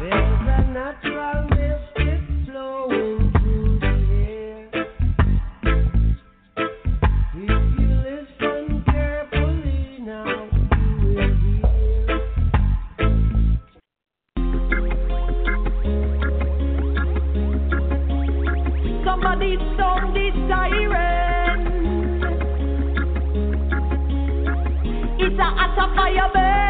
It's a hot fire burning.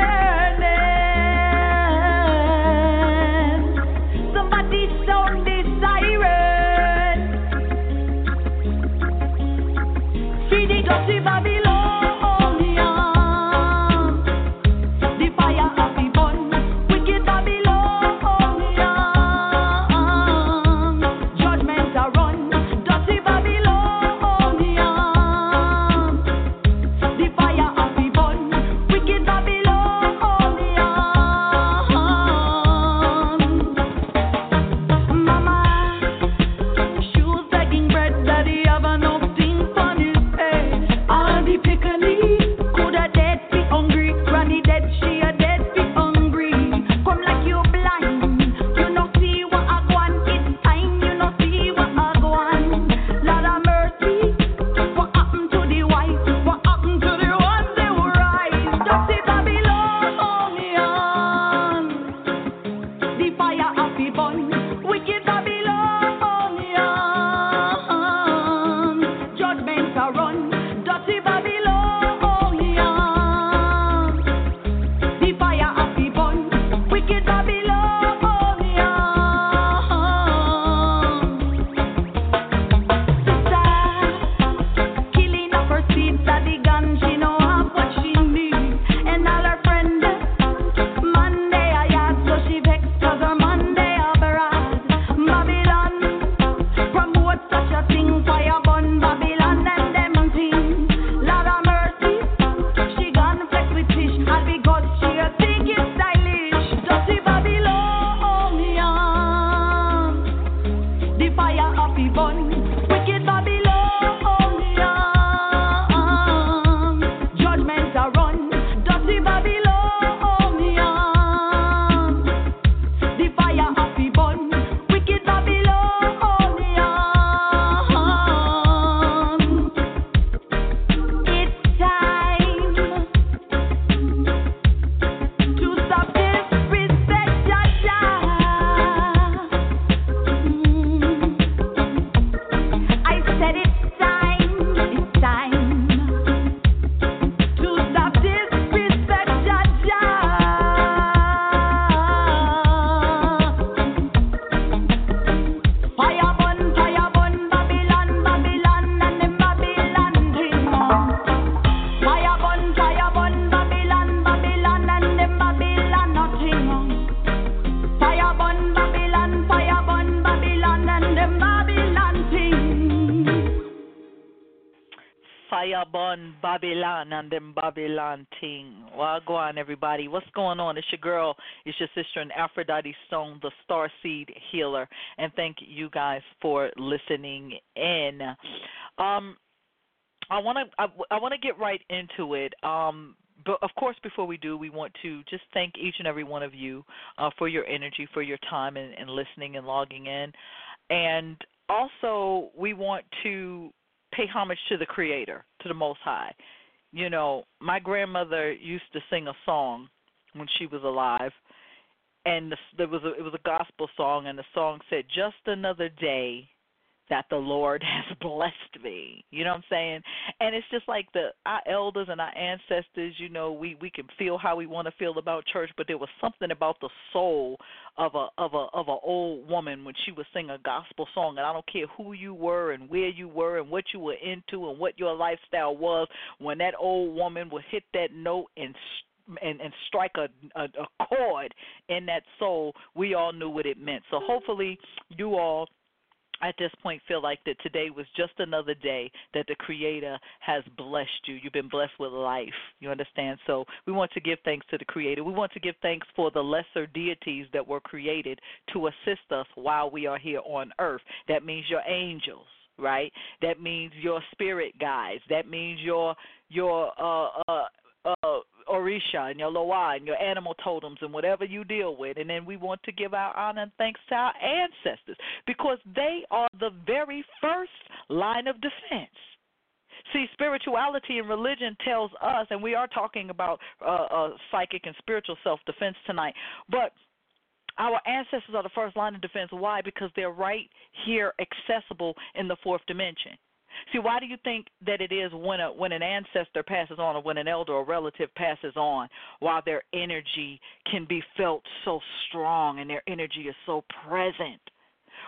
Fire burn Babylon and them Babylon ting. Well, go on, everybody. What's going on? It's your girl. It's your sister and Aphrodite Stone, the Star Seed Healer. And thank you guys for listening in. Um, I want to I, I want to get right into it. Um, but of course, before we do, we want to just thank each and every one of you uh, for your energy, for your time, and, and listening and logging in. And also, we want to pay homage to the Creator, to the Most High. You know, my grandmother used to sing a song when she was alive, and the, there was a, it was a gospel song, and the song said, "Just another day that the Lord has blessed me. You know what I'm saying? And it's just like the our elders and our ancestors, you know, we we can feel how we want to feel about church, but there was something about the soul of a of a of a old woman when she would sing a gospel song and I don't care who you were and where you were and what you were into and what your lifestyle was, when that old woman would hit that note and and and strike a, a a chord in that soul, we all knew what it meant. So hopefully you all at this point feel like that today was just another day that the creator has blessed you. You've been blessed with life. You understand? So we want to give thanks to the creator. We want to give thanks for the lesser deities that were created to assist us while we are here on earth. That means your angels right? That means your spirit guides. That means your your uh uh uh Orisha and your Loa and your animal totems and whatever you deal with. And then we want to give our honor and thanks to our ancestors because they are the very first line of defense. See, spirituality and religion tells us, and we are talking about uh, uh, psychic and spiritual self defense tonight, but our ancestors are the first line of defense. Why? Because they're right here accessible in the fourth dimension. See, why do you think that it is when a when an ancestor passes on or when an elder or relative passes on, while their energy can be felt so strong and their energy is so present?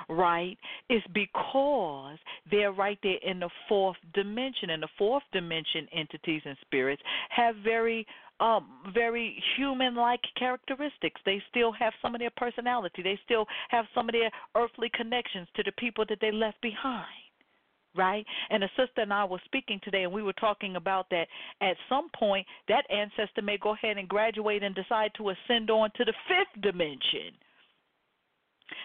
Right? It's because they're right there in the fourth dimension. And the fourth dimension entities and spirits have very um, very human like characteristics. They still have some of their personality. They still have some of their earthly connections to the people that they left behind right? And a sister and I were speaking today, and we were talking about that at some point, that ancestor may go ahead and graduate and decide to ascend on to the fifth dimension.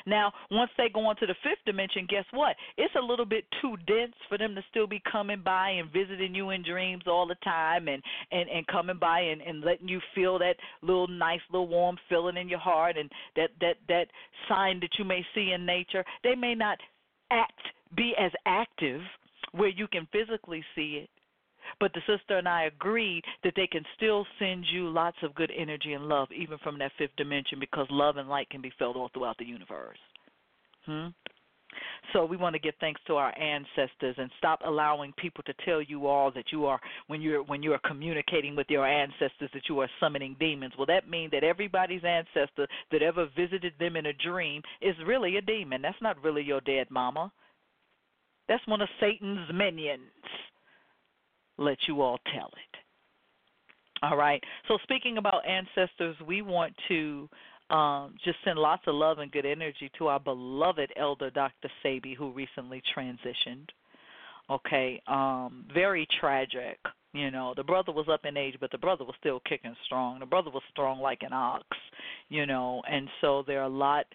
Now, once they go on to the fifth dimension, guess what? It's a little bit too dense for them to still be coming by and visiting you in dreams all the time and and and coming by and and letting you feel that little nice little warm feeling in your heart and that that that sign that you may see in nature. They may not act be as active where you can physically see it. But the sister and I agreed that they can still send you lots of good energy and love, even from that fifth dimension, because love and light can be felt all throughout the universe. Hmm? So we want to give thanks to our ancestors and stop allowing people to tell you all that you are when you're when you are communicating with your ancestors that you are summoning demons. Well, that means that everybody's ancestor that ever visited them in a dream is really a demon. That's not really your dead mama. That's one of Satan's minions. Let you all tell it. All right. So speaking about ancestors, we want to um, just send lots of love and good energy to our beloved elder Dr. Sebi, who recently transitioned. Okay, um, very tragic. You know, the brother was up in age, but the brother was still kicking strong. The brother was strong like an ox. You know, and so there are a lot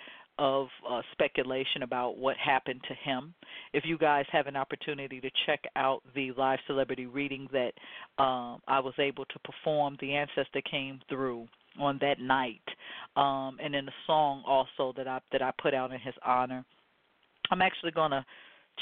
of uh, speculation about what happened to him. If you guys have an opportunity to check out the live celebrity reading that um, I was able to perform, the ancestor came through on that night, um, and in the song also that I that I put out in his honor. I'm actually going to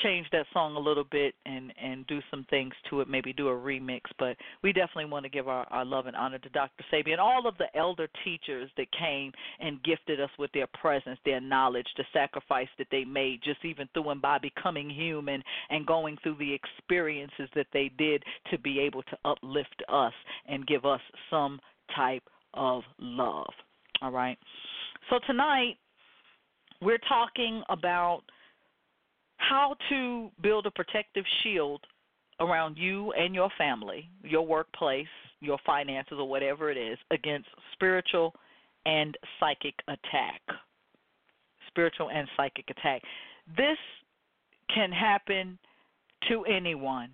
change that song a little bit and and do some things to it, maybe do a remix. But we definitely want to give our, our love and honor to Dr. Sebi and all of the elder teachers that came and gifted us with their presence, their knowledge, the sacrifice that they made, just even through and by becoming human and going through the experiences that they did to be able to uplift us and give us some type of love. All right. So tonight we're talking about how to build a protective shield around you and your family, your workplace, your finances, or whatever it is, against spiritual and psychic attack. Spiritual and psychic attack. This can happen to anyone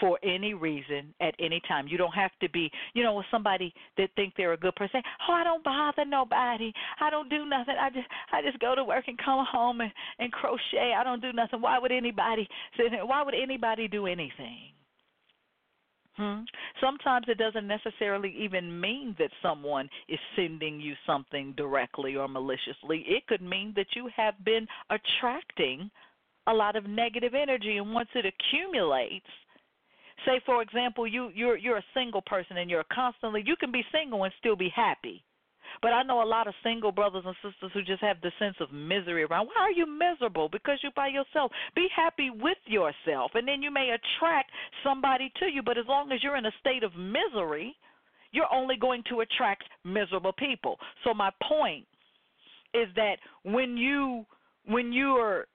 for any reason at any time. You don't have to be, you know, with somebody that think they're a good person. Oh, I don't bother nobody. I don't do nothing. I just I just go to work and come home and and crochet. I don't do nothing. Why would anybody why would anybody do anything? Hmm? Sometimes it doesn't necessarily even mean that someone is sending you something directly or maliciously. It could mean that you have been attracting a lot of negative energy, and once it accumulates, say for example you you're you're a single person and you're constantly you can be single and still be happy But I know a lot of single brothers and sisters who just have the sense of misery around. Why are you miserable? Because you're by yourself. Be happy with yourself, and then you may attract somebody to you. But as long as you're in a state of misery, you're only going to attract miserable people. So my point is that when you when you are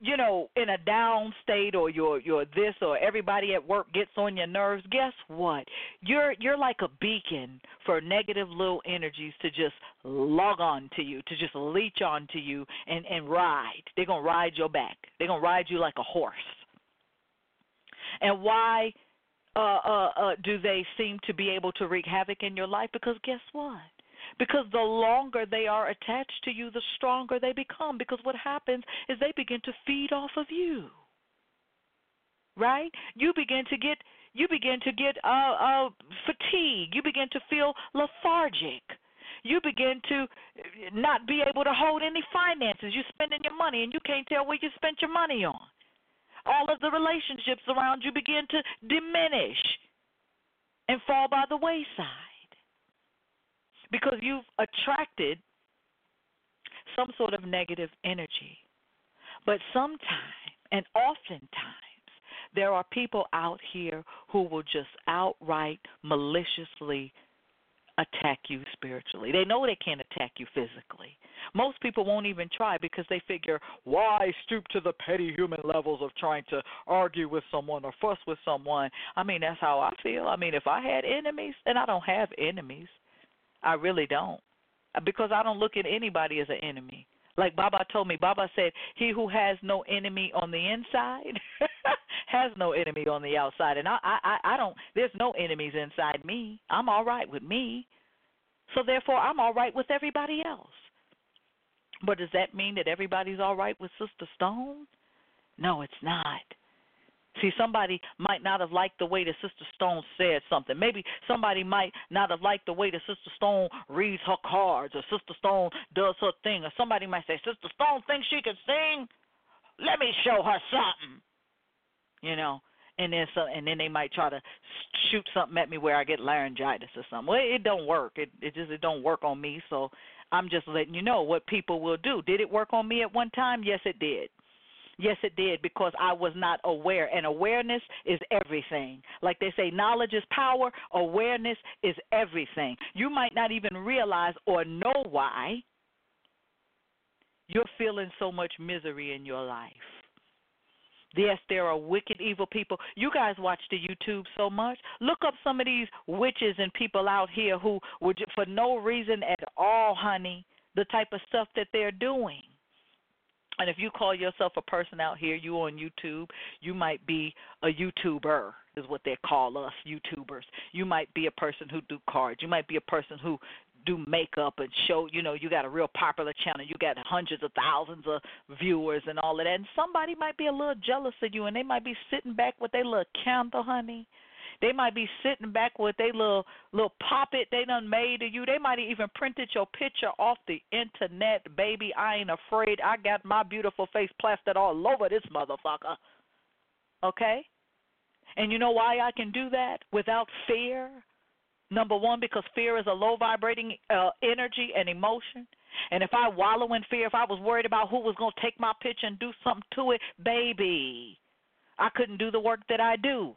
you know in a down state or you're you're this or everybody at work gets on your nerves guess what? You're you're like a beacon for negative little energies to just log on to you to just leech on to you and and ride. They're going to ride your back. They're going to ride you like a horse. And why uh uh uh do they seem to be able to wreak havoc in your life? Because guess what because the longer they are attached to you, the stronger they become. Because what happens is they begin to feed off of you. Right? You begin to get you begin to get uh, uh, fatigue. You begin to feel lethargic. You begin to not be able to hold any finances. You're spending your money and you can't tell where you spent your money on. All of the relationships around you begin to diminish and fall by the wayside because you've attracted some sort of negative energy. But sometimes, and oftentimes, there are people out here who will just outright maliciously attack you spiritually. They know they can't attack you physically. Most people won't even try because they figure, why stoop to the petty human levels of trying to argue with someone or fuss with someone? I mean, that's how I feel. I mean, if I had enemies, and I don't have enemies, I really don't. Uh, because I don't look at anybody as an enemy. Like Baba told me, Baba said, He who has no enemy on the inside has no enemy on the outside. And I, I, I don't there's no enemies inside me. I'm all right with me. So therefore I'm all right with everybody else. But does that mean that everybody's all right with Sister Stone? No, it's not. See, somebody might not have liked the way that Sister Stone said something. Maybe somebody might not have liked the way that Sister Stone reads her cards or Sister Stone does her thing. Or somebody might say, Sister Stone thinks she can sing. Let me show her something. You know, and then so, and then they might try to shoot something at me where I get laryngitis or something. Well, it don't work. It it just it don't work on me. So I'm just letting you know what people will do. Did it work on me at one time? Yes, it did. Yes, it did because I was not aware. And awareness is everything. Like they say, knowledge is power, awareness is everything. You might not even realize or know why you're feeling so much misery in your life. Yes, there are wicked, evil people. You guys watch the YouTube so much. Look up some of these witches and people out here who would, for no reason at all, honey, the type of stuff that they're doing. And if you call yourself a person out here, you on YouTube, you might be a YouTuber, is what they call us, YouTubers. You might be a person who do cards. You might be a person who do makeup and show, you know, you got a real popular channel. You got hundreds of thousands of viewers and all of that. And somebody might be a little jealous of you and they might be sitting back with their little candle, honey, they might be sitting back with their little little poppet they done made of you. They might even printed your picture off the internet, baby. I ain't afraid. I got my beautiful face plastered all over this motherfucker. Okay? And you know why I can do that without fear? Number one, because fear is a low vibrating uh, energy and emotion. And if I wallow in fear, if I was worried about who was going to take my picture and do something to it, baby, I couldn't do the work that I do.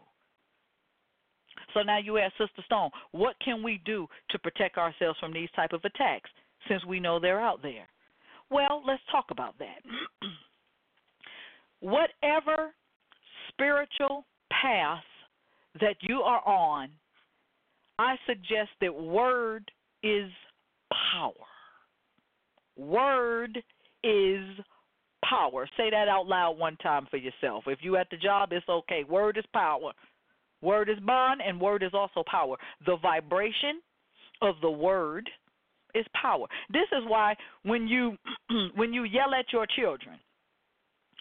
So now you ask Sister Stone, what can we do to protect ourselves from these type of attacks since we know they're out there? Well, let's talk about that. Whatever spiritual path that you are on, I suggest that word is power. Word is power. Say that out loud one time for yourself. If you at the job, it's okay. Word is power. Word is bond and word is also power. The vibration of the word is power. This is why when you when you yell at your children,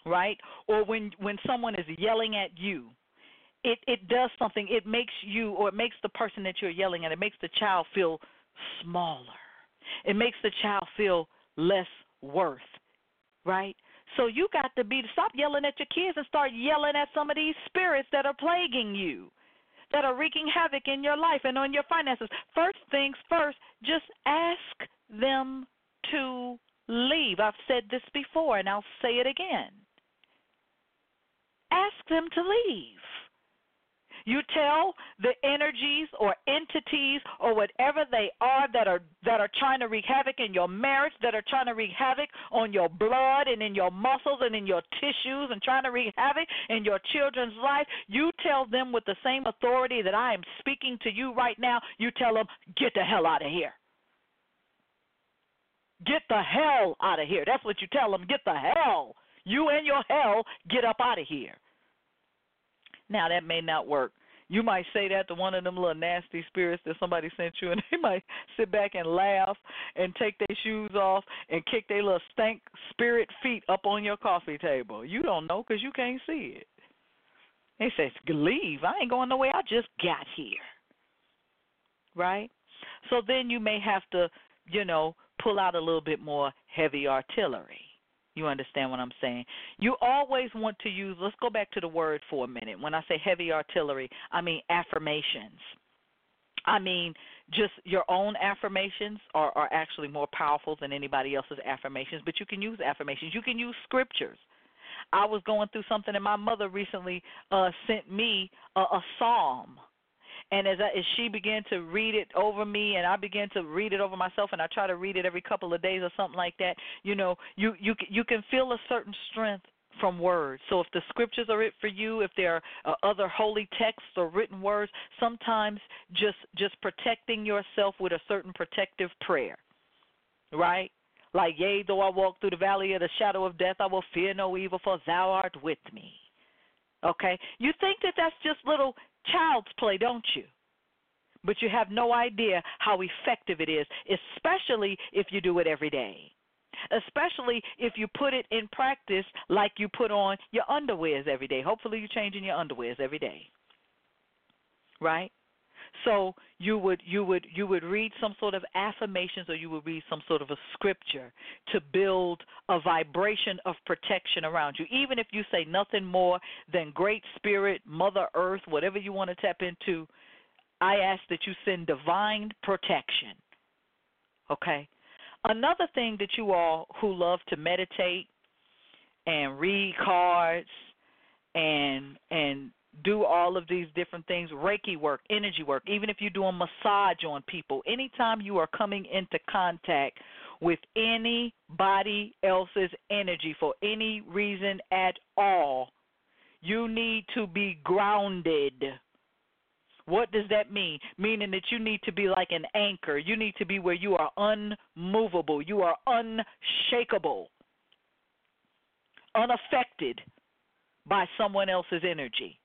right? Or when when someone is yelling at you, it it does something. It makes you or it makes the person that you're yelling at, it makes the child feel smaller. It makes the child feel less worth, right? So you got to be stop yelling at your kids and start yelling at some of these spirits that are plaguing you, that are wreaking havoc in your life and on your finances. First things first, just ask them to leave. I've said this before and I'll say it again. Ask them to leave. You tell the energies or entities or whatever they are that are that are trying to wreak havoc in your marriage, that are trying to wreak havoc on your blood and in your muscles and in your tissues and trying to wreak havoc in your children's life. You tell them with the same authority that I am speaking to you right now. You tell them, get the hell out of here. Get the hell out of here. That's what you tell them. Get the hell. You and your hell, get up out of here. Now that may not work. You might say that to one of them little nasty spirits that somebody sent you, and they might sit back and laugh and take their shoes off and kick their little stank spirit feet up on your coffee table. You don't know because you can't see it. They say, "Leave! I ain't going nowhere. I just got here." Right? So then you may have to, you know, pull out a little bit more heavy artillery. You understand what I'm saying? You always want to use, let's go back to the word for a minute. When I say heavy artillery, I mean affirmations. I mean, just your own affirmations are, are actually more powerful than anybody else's affirmations, but you can use affirmations. You can use scriptures. I was going through something, and my mother recently uh, sent me a, a psalm and as I, as she began to read it over me and I began to read it over myself and I try to read it every couple of days or something like that you know you you you can feel a certain strength from words. So if the scriptures are it for you if there are uh, other holy texts or written words sometimes just just protecting yourself with a certain protective prayer right? Like yea though I walk through the valley of the shadow of death I will fear no evil for thou art with me. Okay? You think that that's just little child's play, don't you? But you have no idea how effective it is, especially if you do it every day. Especially if you put it in practice like you put on your underwears every day. Hopefully, you're changing your underwears every day. Right? So you would you would you would read some sort of affirmations or you would read some sort of a scripture to build a vibration of protection around you. Even if you say nothing more than great spirit, mother earth, whatever you want to tap into, I ask that you send divine protection. Okay? Another thing that you all who love to meditate and read cards and and do all of these different things reiki work energy work even if you're doing massage on people anytime you are coming into contact with anybody else's energy for any reason at all you need to be grounded what does that mean? Meaning that you need to be like an anchor. You need to be where you are unmovable. You are unshakable, unaffected by someone else's energy.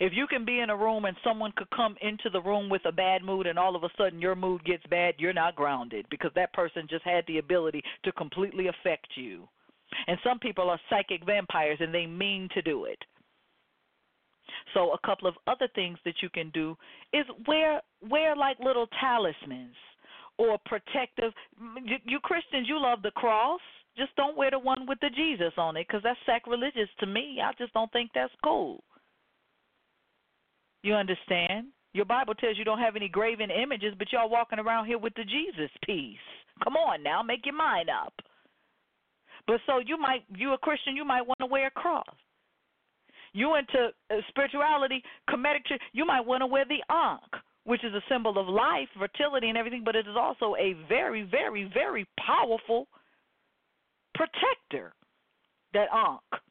If you can be in a room and someone could come into the room with a bad mood and all of a sudden your mood gets bad, you're not grounded because that person just had the ability to completely affect you. And some people are psychic vampires and they mean to do it. So a couple of other things that you can do is wear wear like little talismans or protective you, Christians you love the cross just don't wear the one with the Jesus on it cuz that's sacrilegious to me. I just don't think that's cool. You understand? Your Bible tells you don't have any graven images, but y'all walking around here with the Jesus piece. Come on now, make your mind up. But so you might, you a Christian, you might want to wear a cross. You into uh, spirituality, Kemetic, you might want to wear the Ankh, which is a symbol of life, fertility, and everything, but it is also a very, very, very powerful protector. That Ankh.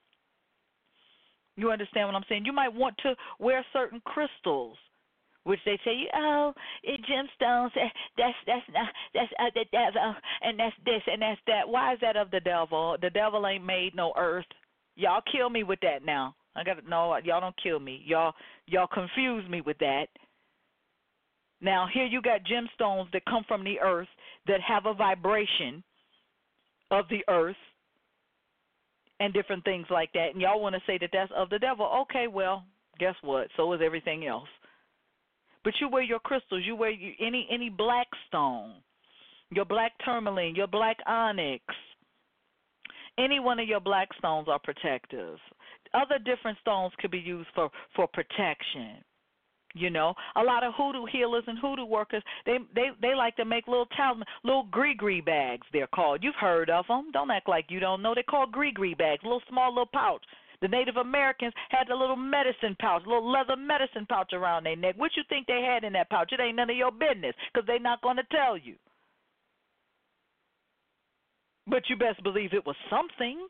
You understand what I'm saying? You might want to wear certain crystals, which they say, oh, it gemstones. eh, That's that's not that's uh, the devil, and that's this and that's that. Why is that of the devil? The devil ain't made no earth. Y'all kill me with that now. I got no. Y'all don't kill me. Y'all y'all confuse me with that. Now here you got gemstones that come from the earth that have a vibration of the earth and different things like that. And y'all want to say that that's of the devil. Okay, well, guess what? So is everything else. But you wear your crystals. You wear any any black stone, your black tourmaline, your black onyx. Any one of your black stones are protective. Other different stones could be used for for protection. You know, a lot of hoodoo healers and hoodoo workers, they they they like to make little talisman, little gree-gree bags. They're called. You've heard of them. Don't act like you don't know. They're called gree bags, little small little pouch. The Native Americans had a little medicine pouch, little leather medicine pouch around their neck. What you think they had in that pouch? It ain't none of your business because they're not going to tell you. But you best believe it was something.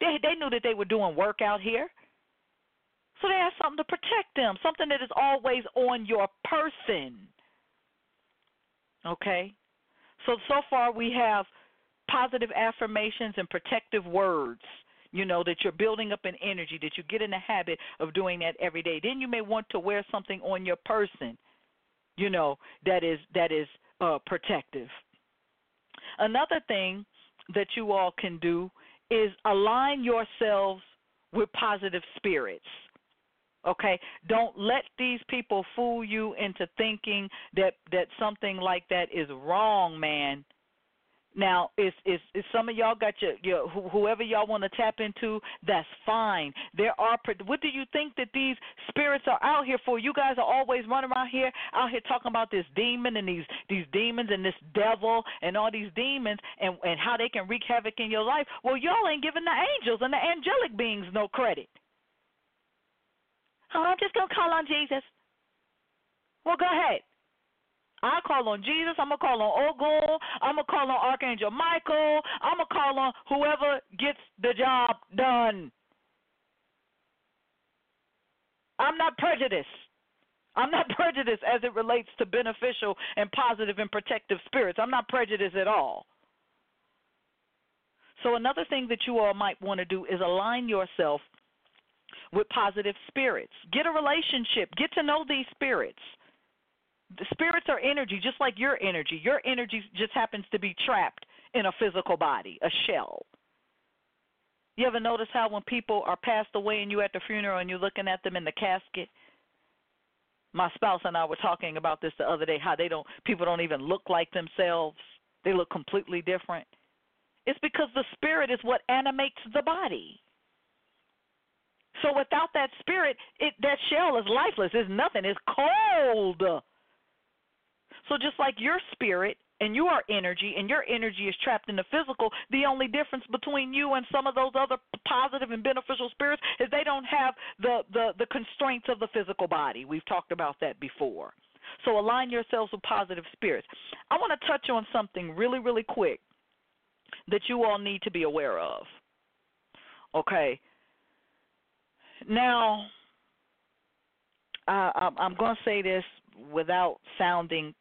They they knew that they were doing work out here. So they have something to protect them, something that is always on your person. Okay? So, so far we have positive affirmations and protective words. You know, that you're building up an energy, that you get in the habit of doing that every day. Then you may want to wear something on your person, you know, that is that is uh, protective. Another thing that you all can do is align yourselves with positive spirits. Okay, don't let these people fool you into thinking that that something like that is wrong, man. Now, is is is some of y'all got your your whoever y'all want to tap into? That's fine. There are. What do you think that these spirits are out here for? You guys are always running around here, out here talking about this demon and these these demons and this devil and all these demons and and how they can wreak havoc in your life. Well, y'all ain't giving the angels and the angelic beings no credit. Oh, I'm just going to call on Jesus. Well, go ahead. I call on Jesus. I'm gonna call on Ogun. I'm gonna call on Archangel Michael. I'm gonna call on whoever gets the job done. I'm not prejudiced. I'm not prejudiced as it relates to beneficial and positive and protective spirits. I'm not prejudiced at all. So another thing that you all might want to do is align yourself with positive spirits. Get a relationship. Get to know these spirits. The spirits are energy, just like your energy. Your energy just happens to be trapped in a physical body, a shell. You ever notice how when people are passed away and you at the funeral and you're looking at them in the casket? My spouse and I were talking about this the other day. How they don't, people don't even look like themselves. They look completely different. It's because the spirit is what animates the body. So without that spirit, it that shell is lifeless. It's nothing. It's cold. So just like your spirit and you are energy and your energy is trapped in the physical, the only difference between you and some of those other positive and beneficial spirits is they don't have the the, the constraints of the physical body. We've talked about that before. So align yourselves with positive spirits. I want to touch on something really, really quick that you all need to be aware of. Okay. Now, uh, I'm going to say this without sounding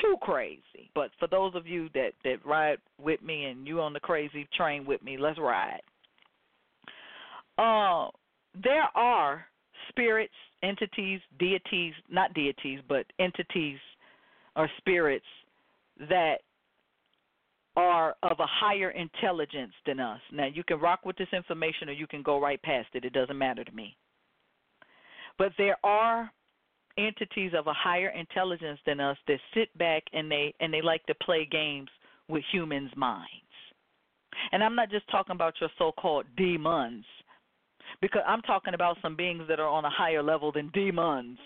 too crazy, but for those of you that that ride with me and you on the crazy train with me, let's ride. Uh, there are spirits, entities, deities, not deities, but entities or spirits that are of a higher intelligence than us. Now, you can rock with this information or you can go right past it. It doesn't matter to me. But there are entities of a higher intelligence than us that sit back and they and they like to play games with humans' minds. And I'm not just talking about your so-called demons because I'm talking about some beings that are on a higher level than demons.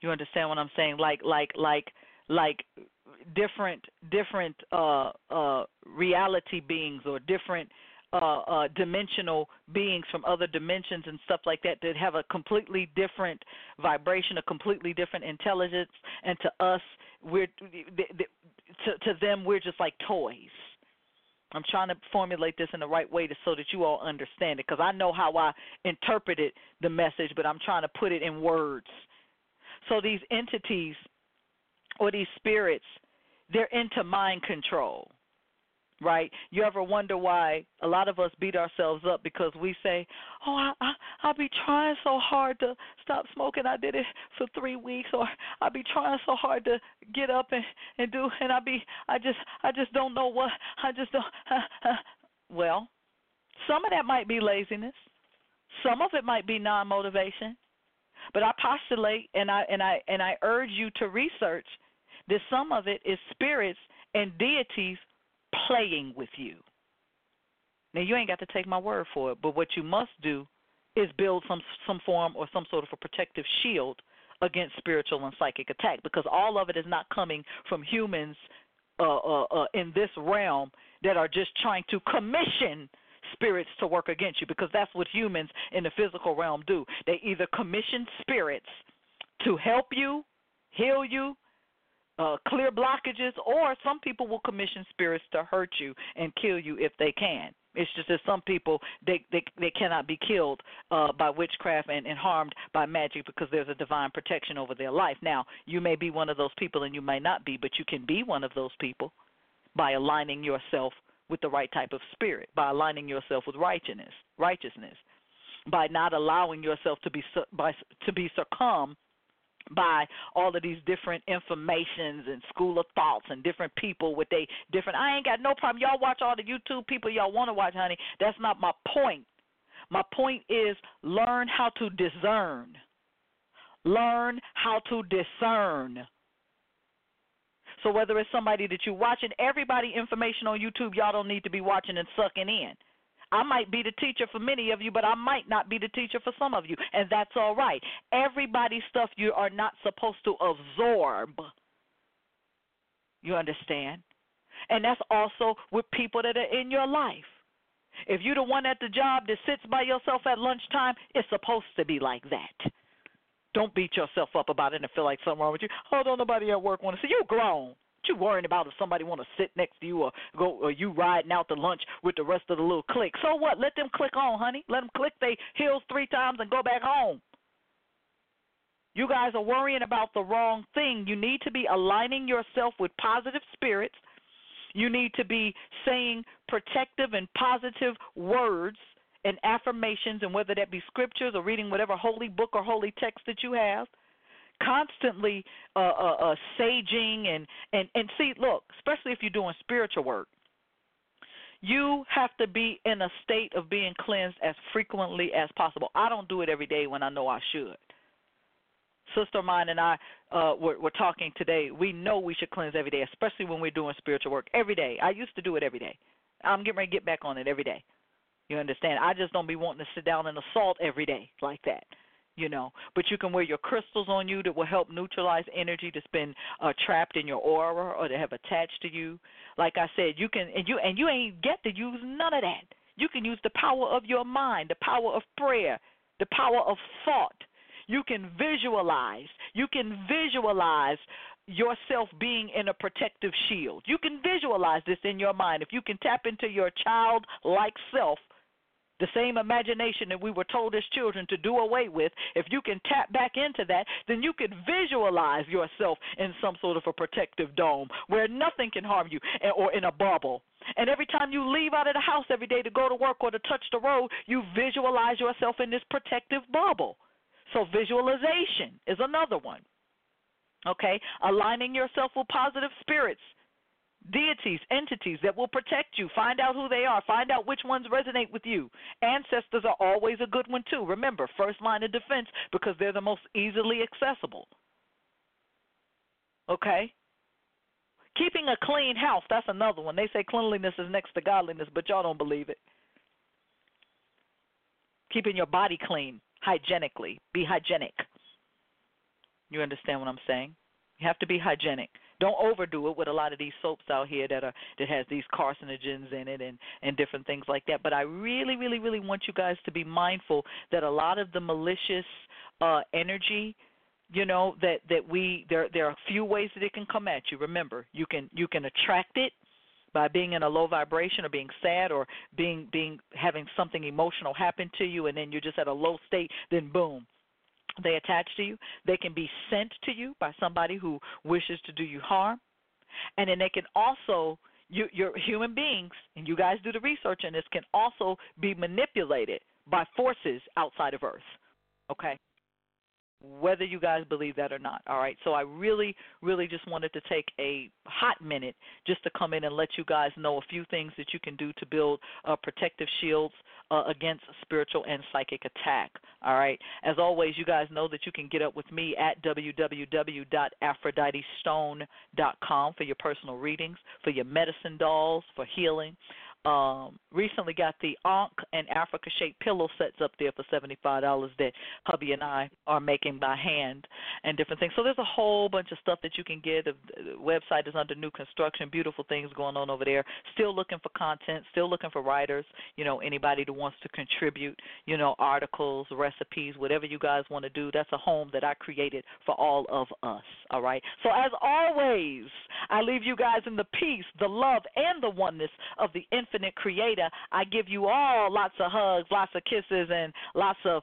You understand what I'm saying? Like like like like different different uh, uh, reality beings or different uh, uh, dimensional beings from other dimensions and stuff like that that have a completely different vibration, a completely different intelligence, and to us, we're to to them we're just like toys. I'm trying to formulate this in the right way to, so that you all understand it because I know how I interpreted the message, but I'm trying to put it in words. So these entities or these spirits, they're into mind control. Right? You ever wonder why a lot of us beat ourselves up because we say, "Oh, I I I be trying so hard to stop smoking. I did it for 3 weeks or I be trying so hard to get up and and do and I be I just I just don't know what I just don't well, some of that might be laziness. Some of it might be non-motivation. But I postulate and I and I and I urge you to research that some of it is spirits and deities playing with you. Now, you ain't got to take my word for it, but what you must do is build some some form or some sort of a protective shield against spiritual and psychic attack because all of it is not coming from humans uh, uh, uh, in this realm that are just trying to commission spirits to work against you because that's what humans in the physical realm do. They either commission spirits to help you, heal you, uh, clear blockages, or some people will commission spirits to hurt you and kill you if they can. It's just that some people they they they cannot be killed uh, by witchcraft and, and harmed by magic because there's a divine protection over their life. Now you may be one of those people and you may not be, but you can be one of those people by aligning yourself with the right type of spirit, by aligning yourself with righteousness, righteousness, by not allowing yourself to be by to be succumb by all of these different informations and school of thoughts and different people with they different I ain't got no problem. Y'all watch all the YouTube people y'all want to watch, honey. That's not my point. My point is learn how to discern. Learn how to discern. So whether it's somebody that you're watching, everybody information on YouTube y'all don't need to be watching and sucking in. I might be the teacher for many of you, but I might not be the teacher for some of you, and that's all right. Everybody's stuff you are not supposed to absorb. You understand? And that's also with people that are in your life. If you're the one at the job that sits by yourself at lunchtime, it's supposed to be like that. Don't beat yourself up about it and feel like something wrong with you. Oh, don't nobody at work want to see you grown. You worrying about if somebody want to sit next to you or go or you riding out to lunch with the rest of the little clique? So what? Let them click on, honey. Let them click their heels three times and go back home. You guys are worrying about the wrong thing. You need to be aligning yourself with positive spirits. You need to be saying protective and positive words and affirmations, and whether that be scriptures or reading whatever holy book or holy text that you have. Constantly uh, uh, uh, saging and, and and see, look, especially if you're doing spiritual work, you have to be in a state of being cleansed as frequently as possible. I don't do it every day when I know I should. Sister mine and I uh, were, were talking today. We know we should cleanse every day, especially when we're doing spiritual work every day. I used to do it every day. I'm getting ready to get back on it every day. You understand? I just don't be wanting to sit down and assault every day like that. You know, but you can wear your crystals on you that will help neutralize energy that's been uh, trapped in your aura or that have attached to you. Like I said, you can and you and you ain't get to use none of that. You can use the power of your mind, the power of prayer, the power of thought. You can visualize. You can visualize yourself being in a protective shield. You can visualize this in your mind. If you can tap into your childlike self, the same imagination that we were told as children to do away with, if you can tap back into that, then you can visualize yourself in some sort of a protective dome where nothing can harm you eh, or in a bubble. And every time you leave out of the house every day to go to work or to touch the road, you visualize yourself in this protective bubble. So, visualization is another one. Okay? Aligning yourself with positive spirits, deities, entities that will protect you. Find out who they are. Find out which ones resonate with you. Ancestors are always a good one, too. Remember, first line of defense because they're the most easily accessible. Okay? Keeping a clean house, that's another one. They say cleanliness is next to godliness, but y'all don't believe it. Keeping your body clean hygienically. Be hygienic. You understand what I'm saying? You have to be hygienic. Don't overdo it with a lot of these soaps out here that are that has these carcinogens in it and and different things like that. But I really, really, really want you guys to be mindful that a lot of the malicious uh energy you know that that we there there are a few ways that it can come at you remember you can you can attract it by being in a low vibration or being sad or being being having something emotional happen to you and then you're just at a low state then boom they attach to you they can be sent to you by somebody who wishes to do you harm. And then they can also you you're human beings and you guys do the research on this can also be manipulated by forces outside of earth. Okay whether you guys believe that or not. All right. So I really, really just wanted to take a hot minute just to come in and let you guys know a few things that you can do to build uh, protective shields uh, against spiritual and psychic attack. All right. As always, you guys know that you can get up with me at www.aphroditestone.com for your personal readings, for your medicine dolls, for healing. Um recently got the Ankh and Africa shaped pillow sets up there for seventy five dollars that hubby and I are making by hand and different things. So there's a whole bunch of stuff that you can get. The website is under new construction. Beautiful things going on over there. Still looking for content. Still looking for writers. You know, anybody that wants to contribute. You know, articles, recipes, whatever you guys want to do. That's a home that I created for all of us. All right. So as always, I leave you guys in the peace, the love, and the oneness of the infinite Creator. I give you all lots of hugs, lots of kisses, and lots of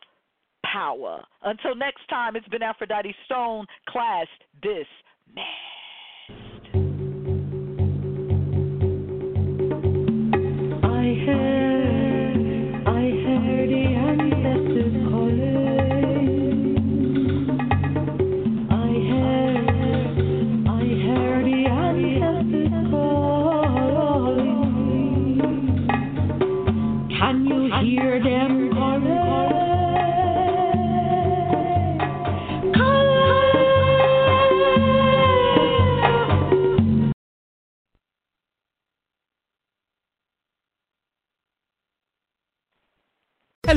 power. Until next time, it's been Aphrodite Stone, class dismissed.